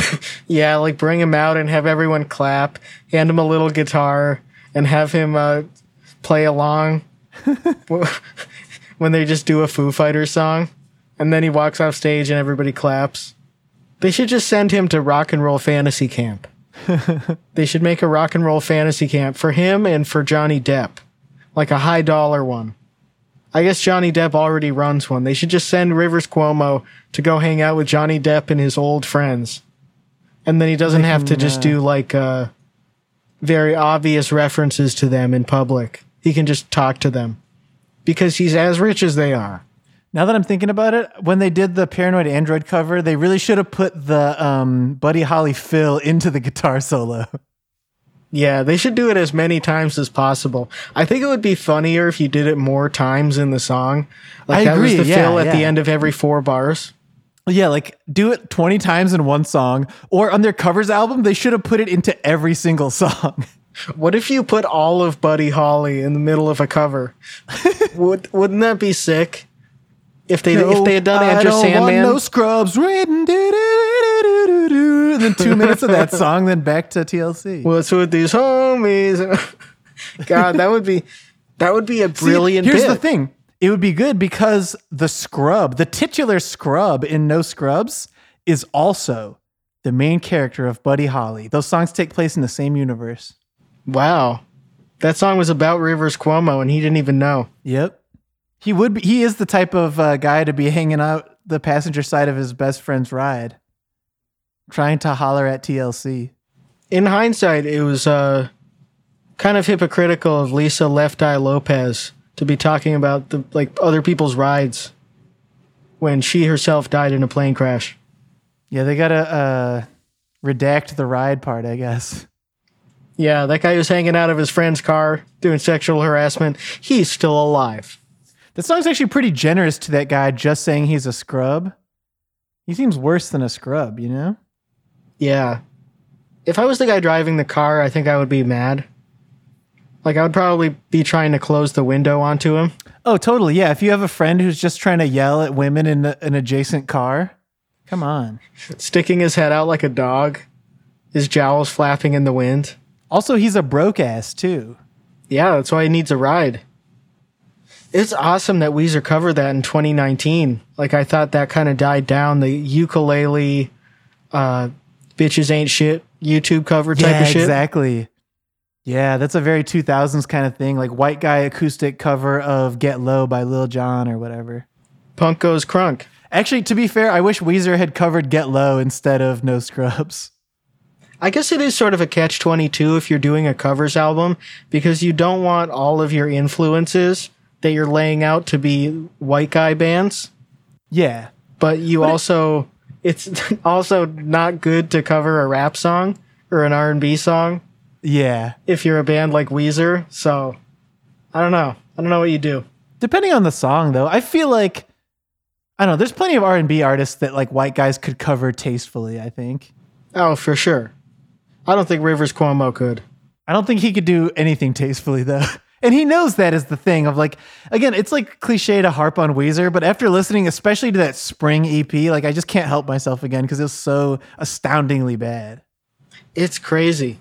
Yeah, like bring him out and have everyone clap, hand him a little guitar, and have him uh, play along when they just do a Foo Fighters song. And then he walks off stage and everybody claps. They should just send him to rock and roll fantasy camp. they should make a rock and roll fantasy camp for him and for Johnny Depp, like a high dollar one. I guess Johnny Depp already runs one. They should just send Rivers Cuomo to go hang out with Johnny Depp and his old friends. And then he doesn't have to just do like uh, very obvious references to them in public. He can just talk to them because he's as rich as they are. Now that I'm thinking about it, when they did the Paranoid Android cover, they really should have put the um, Buddy Holly fill into the guitar solo. Yeah, they should do it as many times as possible. I think it would be funnier if you did it more times in the song. Like I that agree, was the yeah, fill at the end of every four bars. Yeah, like do it 20 times in one song. Or on their covers album, they should have put it into every single song. What if you put all of Buddy Holly in the middle of a cover? Would wouldn't that be sick? If they if they had done I want Sandman, no scrubs. written. And then two minutes of that song, then back to TLC. what's with these homies? God, that would be that would be a See, brilliant. Here's bit. the thing. It would be good because the scrub, the titular scrub in No Scrubs, is also the main character of Buddy Holly. Those songs take place in the same universe. Wow, that song was about Rivers Cuomo, and he didn't even know. Yep. He would be, he is the type of uh, guy to be hanging out the passenger side of his best friend's ride, trying to holler at TLC. In hindsight, it was uh, kind of hypocritical of Lisa Left Eye Lopez to be talking about the like other people's rides when she herself died in a plane crash. Yeah, they gotta uh, redact the ride part, I guess. Yeah, that guy who's hanging out of his friend's car doing sexual harassment, he's still alive. That song's actually pretty generous to that guy just saying he's a scrub. He seems worse than a scrub, you know? Yeah. If I was the guy driving the car, I think I would be mad. Like I would probably be trying to close the window onto him. Oh, totally. Yeah. If you have a friend who's just trying to yell at women in a- an adjacent car, come on. sticking his head out like a dog, his jowls flapping in the wind. Also, he's a broke ass, too. Yeah, that's why he needs a ride. It's awesome that Weezer covered that in 2019. Like I thought that kind of died down. The ukulele, uh, bitches ain't shit YouTube cover type yeah, of shit. exactly. Yeah, that's a very 2000s kind of thing, like white guy acoustic cover of Get Low by Lil Jon or whatever. Punk goes crunk. Actually, to be fair, I wish Weezer had covered Get Low instead of No Scrubs. I guess it is sort of a catch 22 if you're doing a covers album because you don't want all of your influences that you're laying out to be white guy bands. Yeah. but you also it's also not good to cover a rap song or an R&B song Yeah. if you're a band like Weezer. So I don't know. I don't know what you do. Depending on the song though, I feel like I don't know, there's plenty of R&B artists that like white guys could cover tastefully, I think. Oh, for sure. I don't think Rivers Cuomo could. I don't think he could do anything tastefully though. And he knows that is the thing of like again, it's like cliche to harp on Weezer, but after listening especially to that spring EP, like I just can't help myself again because it's so astoundingly bad. It's crazy.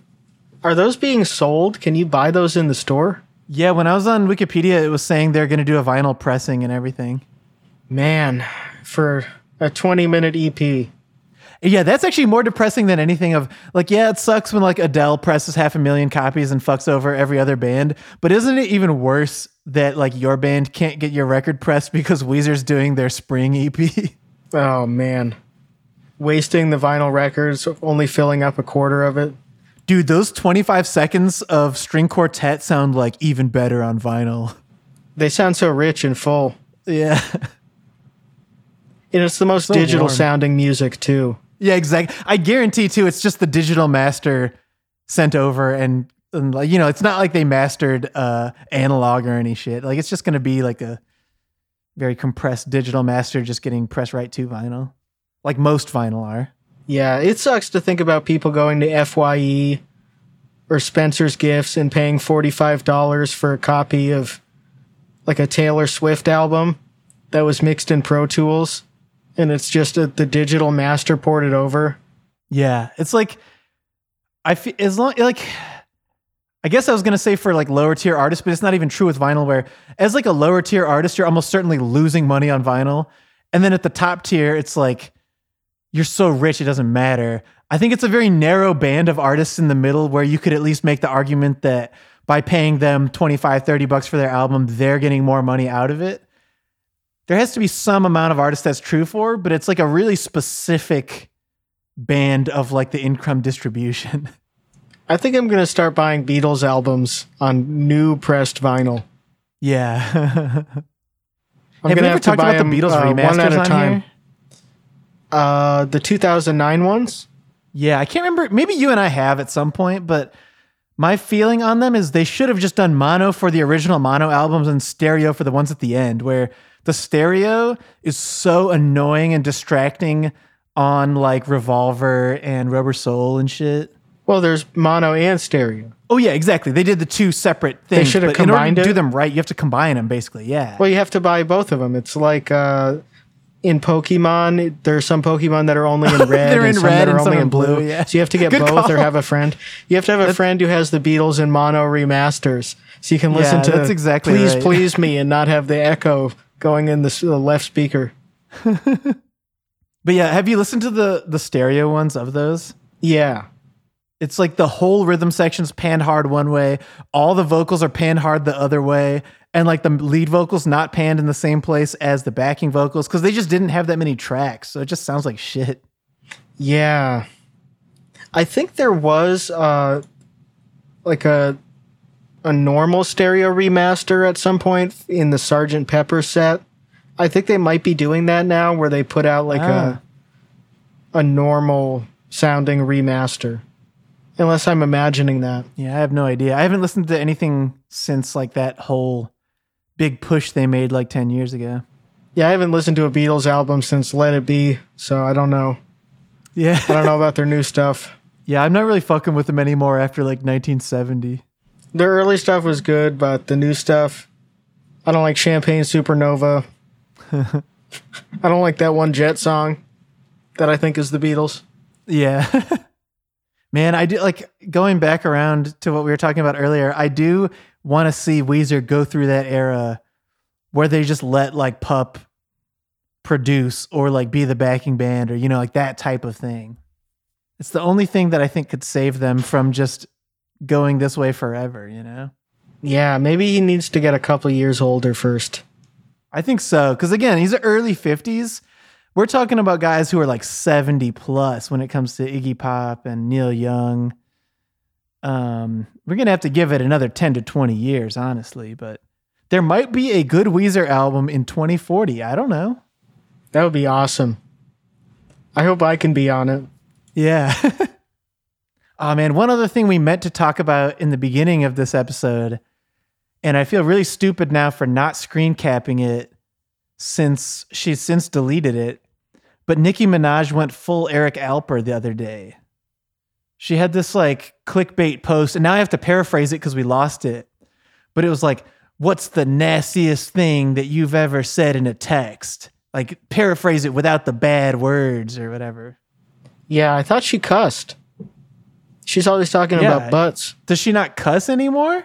Are those being sold? Can you buy those in the store? Yeah, when I was on Wikipedia, it was saying they're going to do a vinyl pressing and everything. Man, for a 20 minute EP. Yeah, that's actually more depressing than anything of like, yeah, it sucks when like Adele presses half a million copies and fucks over every other band. But isn't it even worse that like your band can't get your record pressed because Weezer's doing their spring EP? Oh man. Wasting the vinyl records, only filling up a quarter of it. Dude, those 25 seconds of string quartet sound like even better on vinyl. They sound so rich and full. Yeah. And it's the most So digital warm. sounding music too. Yeah, exactly. I guarantee too, it's just the digital master sent over, and, and like you know, it's not like they mastered uh, analog or any shit. Like it's just gonna be like a very compressed digital master, just getting pressed right to vinyl, like most vinyl are. Yeah, it sucks to think about people going to FYE or Spencer's Gifts and paying $45 for a copy of like a Taylor Swift album that was mixed in Pro Tools and it's just a, the digital master ported over. Yeah, it's like I feel as long like I guess I was gonna say for like lower tier artists, but it's not even true with vinyl. Where as like a lower tier artist, you're almost certainly losing money on vinyl, and then at the top tier, it's like you're so rich it doesn't matter. I think it's a very narrow band of artists in the middle where you could at least make the argument that by paying them 25, 30 bucks for their album, they're getting more money out of it. There has to be some amount of artists that's true for, but it's like a really specific band of like the income distribution. I think I'm going to start buying Beatles albums on new pressed vinyl. yeah. I'm have we gonna ever to talked buy about the Beatles uh, remasters one at a on time. here? Uh, the 2009 ones? Yeah, I can't remember. Maybe you and I have at some point, but my feeling on them is they should have just done mono for the original mono albums and stereo for the ones at the end, where the stereo is so annoying and distracting on like Revolver and Rubber Soul and shit. Well, there's mono and stereo. Oh yeah, exactly. They did the two separate things. They should have but in order combined to do them right, you have to combine them basically. Yeah. Well, you have to buy both of them. It's like uh, in Pokemon, there's some Pokemon that are only in red They're and in red that are and only in blue. blue, yeah. So you have to get Good both or have a friend. You have to have a friend who has the Beatles in mono remasters, so you can listen Yeah, to that's exactly "Please right. Please Me" and not have the echo going in the, left speaker. But yeah, have you listened to the the stereo ones of those? Yeah, It's like the whole rhythm section's panned hard one way, all the vocals are panned hard the other way, and like the lead vocals not panned in the same place as the backing vocals because they just didn't have that many tracks, so it just sounds like shit. yeah. I think there was uh, like a a normal stereo remaster at some point in the Sergeant Pepper set. I think they might be doing that now, where they put out like Ah. a a normal sounding remaster. Unless I'm imagining that. Yeah, I have no idea. I haven't listened to anything since like that whole big push they made like ten years ago. Yeah, I haven't listened to a Beatles album since Let It Be, so I don't know. Yeah, I don't know about their new stuff. yeah, I'm not really fucking with them anymore after like 1970. Their early stuff was good, but the new stuff, I don't like Champagne Supernova. I don't like that one Jet song that I think is the Beatles. Yeah. Man, I do like going back around to what we were talking about earlier. I do want to see Weezer go through that era where they just let like Pup produce or like be the backing band or, you know, like that type of thing. It's the only thing that I think could save them from just going this way forever, you know? Yeah, maybe he needs to get a couple years older first. I think so. Cause again, he's early 50s. We're talking about guys who are like 70 plus when it comes to Iggy Pop and Neil Young. Um, we're gonna have to give it another 10 to 20 years, honestly, but there might be a good Weezer album in 2040. I don't know. That would be awesome. I hope I can be on it. Yeah. oh man, one other thing we meant to talk about in the beginning of this episode, and I feel really stupid now for not screen capping it since she's since deleted it. But Nicki Minaj went full Eric Alper the other day. She had this like clickbait post, and now I have to paraphrase it because we lost it. But it was like, What's the nastiest thing that you've ever said in a text? Like, paraphrase it without the bad words or whatever. Yeah, I thought she cussed. She's always talking Yeah. about butts. does she not cuss anymore?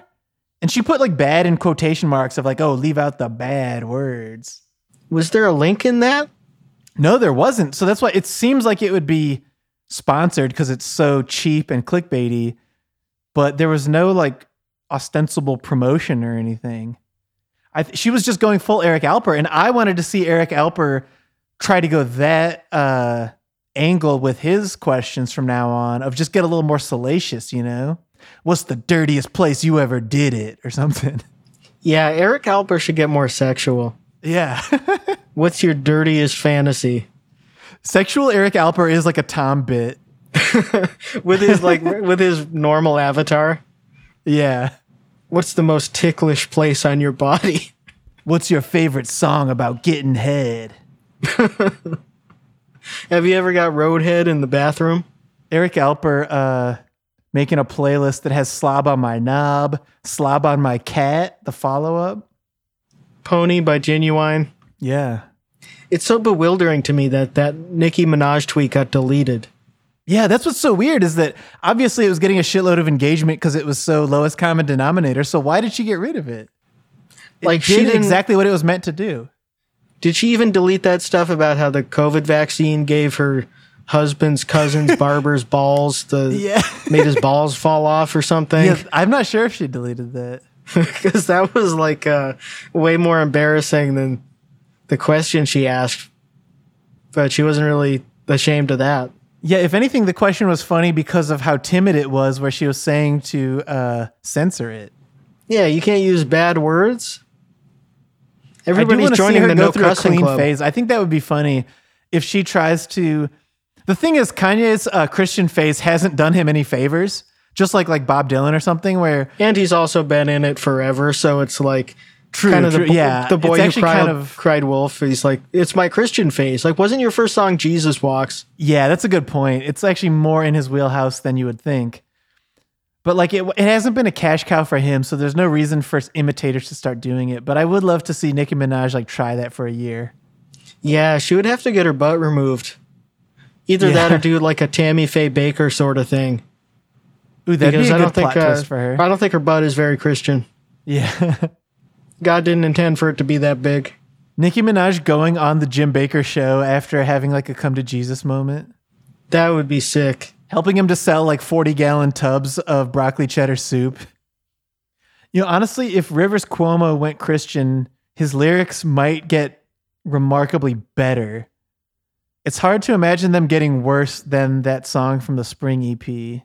And she put like bad in quotation marks of like, oh, leave out the bad words. Was there a link in that? No, there wasn't. So that's why it seems like it would be sponsored because it's so cheap and clickbaity, but there was no like ostensible promotion or anything. I th- she was just going full Eric Alper, and I wanted to see Eric Alper try to go that uh, angle with his questions from now on of just get a little more salacious, you know? What's the dirtiest place you ever did it or something? Yeah, Eric Alper should get more sexual. Yeah. What's your dirtiest fantasy? Sexual Eric Alper is like a Tom bit. With his like with his normal avatar. Yeah. What's the most ticklish place on your body? What's your favorite song about getting head? Have you ever got roadhead in the bathroom? Eric Alper uh, making a playlist that has slob on my knob, slob on my cat, the follow up. Pony by Ginuwine. Yeah. It's so bewildering to me that that Nicki Minaj tweet got deleted. Yeah, that's what's so weird is that obviously it was getting a shitload of engagement because it was so lowest common denominator. So why did she get rid of it? It Like, she did exactly what it was meant to do. Did she even delete that stuff about how the COVID vaccine gave her husband's cousin's barber's balls the Yeah. made his balls fall off or something? Yeah, I'm not sure if she deleted that. Because that was like uh, way more embarrassing than the question she asked. But she wasn't really ashamed of that. Yeah, if anything, the question was funny because of how timid it was, where she was saying to uh, censor it. Yeah, you can't use bad words. Everybody's want to see joining her the go no through a cussing clean club. phase. I think that would be funny if she tries to. The thing is, Kanye's uh, Christian phase hasn't done him any favors. Just like like Bob Dylan or something, where And he's also been in it forever, so it's like True, kind of the, true, bo- yeah. the boy who cried, kind of- cried wolf. He's like, it's my Christian phase. Like, wasn't your first song Jesus Walks? yeah, that's a good point. It's actually more in his wheelhouse than you would think. But like it, it hasn't been a cash cow for him, so there's no reason for imitators to start doing it. But I would love to see Nicki Minaj like try that for a year. Yeah, she would have to get her butt removed. Either that or do like a Tammy Faye Bakker sort of thing. Ooh, that'd Because be a I good don't think plot uh, twist for her. I don't think her butt is very Christian. Yeah. God didn't intend for it to be that big. Nicki Minaj going on the Jim Bakker show after having like a come to Jesus moment, That would be sick. Helping him to sell like 40 gallon tubs of broccoli cheddar soup. You know, honestly, if Rivers Cuomo went Christian, his lyrics might get remarkably better. It's hard to imagine them getting worse than that song from the Spring EP.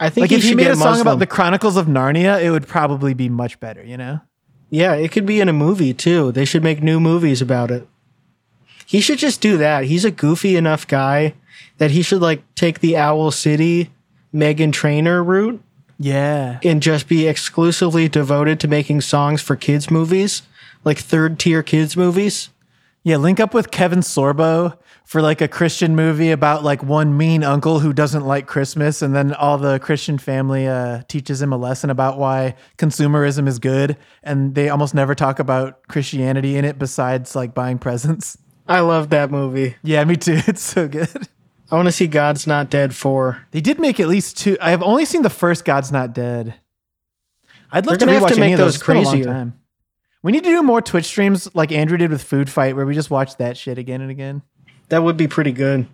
I think Like he if he made a song Muslim. about the Chronicles of Narnia, it would probably be much better, you know? Yeah, it could be in a movie too. They should make new movies about it. He should just do that. He's a goofy enough guy that he should like take the Owl City Meghan Trainor route Yeah. and just be exclusively devoted to making songs for kids movies, like third tier kids movies. Yeah, link up with Kevin Sorbo for like a Christian movie about like one mean uncle who doesn't like Christmas, and then all the Christian family uh, teaches him a lesson about why consumerism is good, and they almost never talk about Christianity in it besides like buying presents. I love that movie. Yeah, me too. It's so good. I want to see God's Not Dead 4. They did make at least two. I have only seen the first God's Not Dead. I'd love to gonna have to any make of those. those It's been a long crazier. time. We need to do more Twitch streams like Andrew did with Food Fight, where we just watch that shit again and again. That would be pretty good.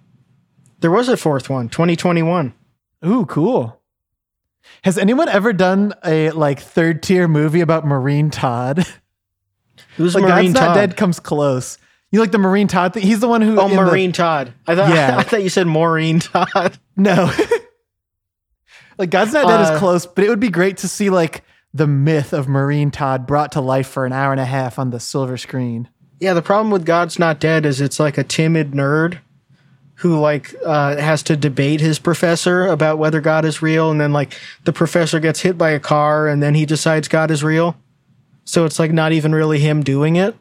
There was a fourth one, 2021. Ooh, cool. Has anyone ever done a like third tier movie about Marine Todd? Who's like Marine God's Not Dead comes close. You like the Marine Todd thing? He's the one who. Oh, in the- Marine Todd. I thought Yeah. I thought you said Maureen Todd. no. like God's Not Dead Uh, is close, but it would be great to see like the myth of Marine Todd brought to life for an hour and a half on the silver screen. Yeah, the problem with God's Not Dead is it's like a timid nerd who like uh, has to debate his professor about whether God is real, and then like the professor gets hit by a car, and then he decides God is real. So it's like not even really him doing it.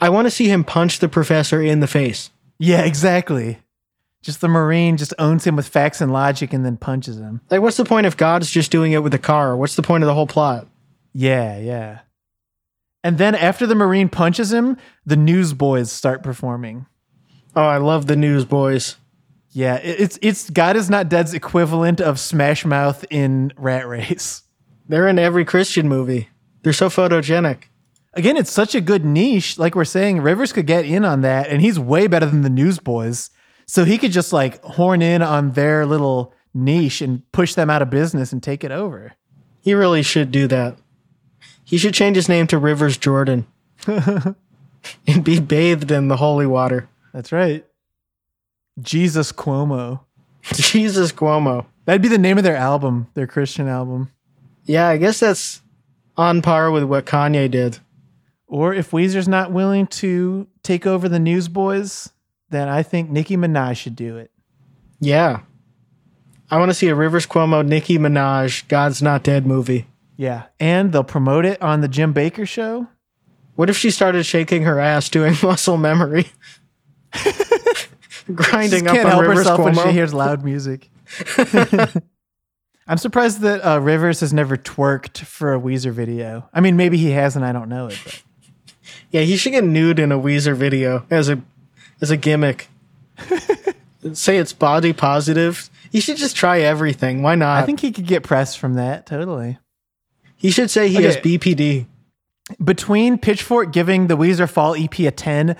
I want to see him punch the professor in the face. Yeah, exactly. Just the Marine just owns him with facts and logic and then punches him. Like, what's the point if God's just doing it with a car? What's the point of the whole plot? Yeah, yeah. And then after the Marine punches him, the newsboys start performing. Oh, I love the Newsboys. Yeah, it's it's God is not dead's equivalent of Smash Mouth in Rat Race. They're in every Christian movie. They're so photogenic. Again, it's such a good niche. Like we're saying, Rivers could get in on that, and he's way better than the Newsboys. So he could just like horn in on their little niche and push them out of business and take it over. He really should do that. He should change his name to Rivers Jordan. and be bathed in the holy water. That's right. Jesus Cuomo. Jesus Cuomo. That'd be the name of their album, their Christian album. Yeah, I guess that's on par with what Kanye did. Or if Weezer's not willing to take over the Newsboys, then I think Nicki Minaj should do it. Yeah. I want to see a Rivers Cuomo, Nicki Minaj, God's Not Dead movie. Yeah. And they'll promote it on the Jim Bakker show. What if she started shaking her ass doing muscle memory? Grinding She up can't on help Rivers herself when she hears loud music. I'm surprised that uh, Rivers has never twerked for a Weezer video. I mean, maybe he has and I don't know it. But. Yeah, he should get nude in a Weezer video as a as a gimmick. Say it's body positive. He should just try everything. Why not? I think he could get press from that, totally. he should say he has BPD. Between Pitchfork giving the Weezer Fall EP a 10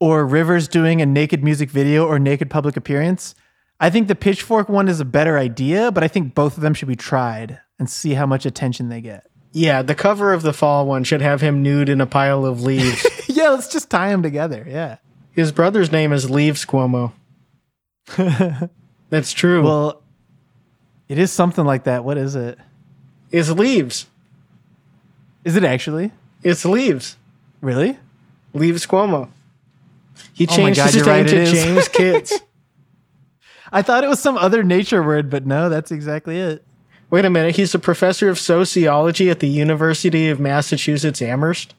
or Rivers doing a naked music video or naked public appearance, I think the Pitchfork one is a better idea, but I think both of them should be tried and see how much attention they get. Yeah, the cover of the fall one should have him nude in a pile of leaves. yeah, let's just tie them together. Yeah. His brother's name is Leaves Cuomo. That's true. Well, it is something like that. What is it? it's Leaves. Is it actually? It's Leaves. Really? Leaves Cuomo. He Oh changed God, his name right, to. James Kitts. I thought it was some other nature word, but no, that's exactly it. Wait a minute. He's a professor of sociology at the University of Massachusetts Amherst.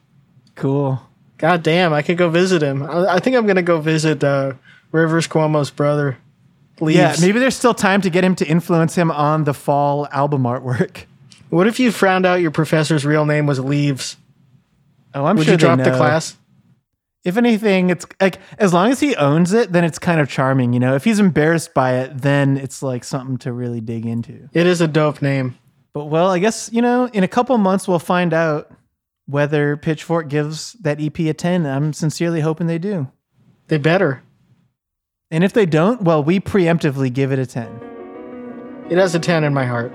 Cool. God damn, I could go visit him. I, I think I'm gonna go visit uh, Rivers Cuomo's brother. Leaves. Yeah, maybe there's still time to get him to influence him on the fall album artwork. What if you found out your professor's real name was Leaves? Oh, I'm Would sure you drop the class? If anything, it's like as long as he owns it, then it's kind of charming. You know, if he's embarrassed by it, then it's like something to really dig into. It is a dope name. But well, I guess you know, in a couple months we'll find out whether Pitchfork gives that EP a ten. I'm sincerely hoping they do. They better. And if they don't, well, we preemptively give it a ten. It has a 10 in my heart.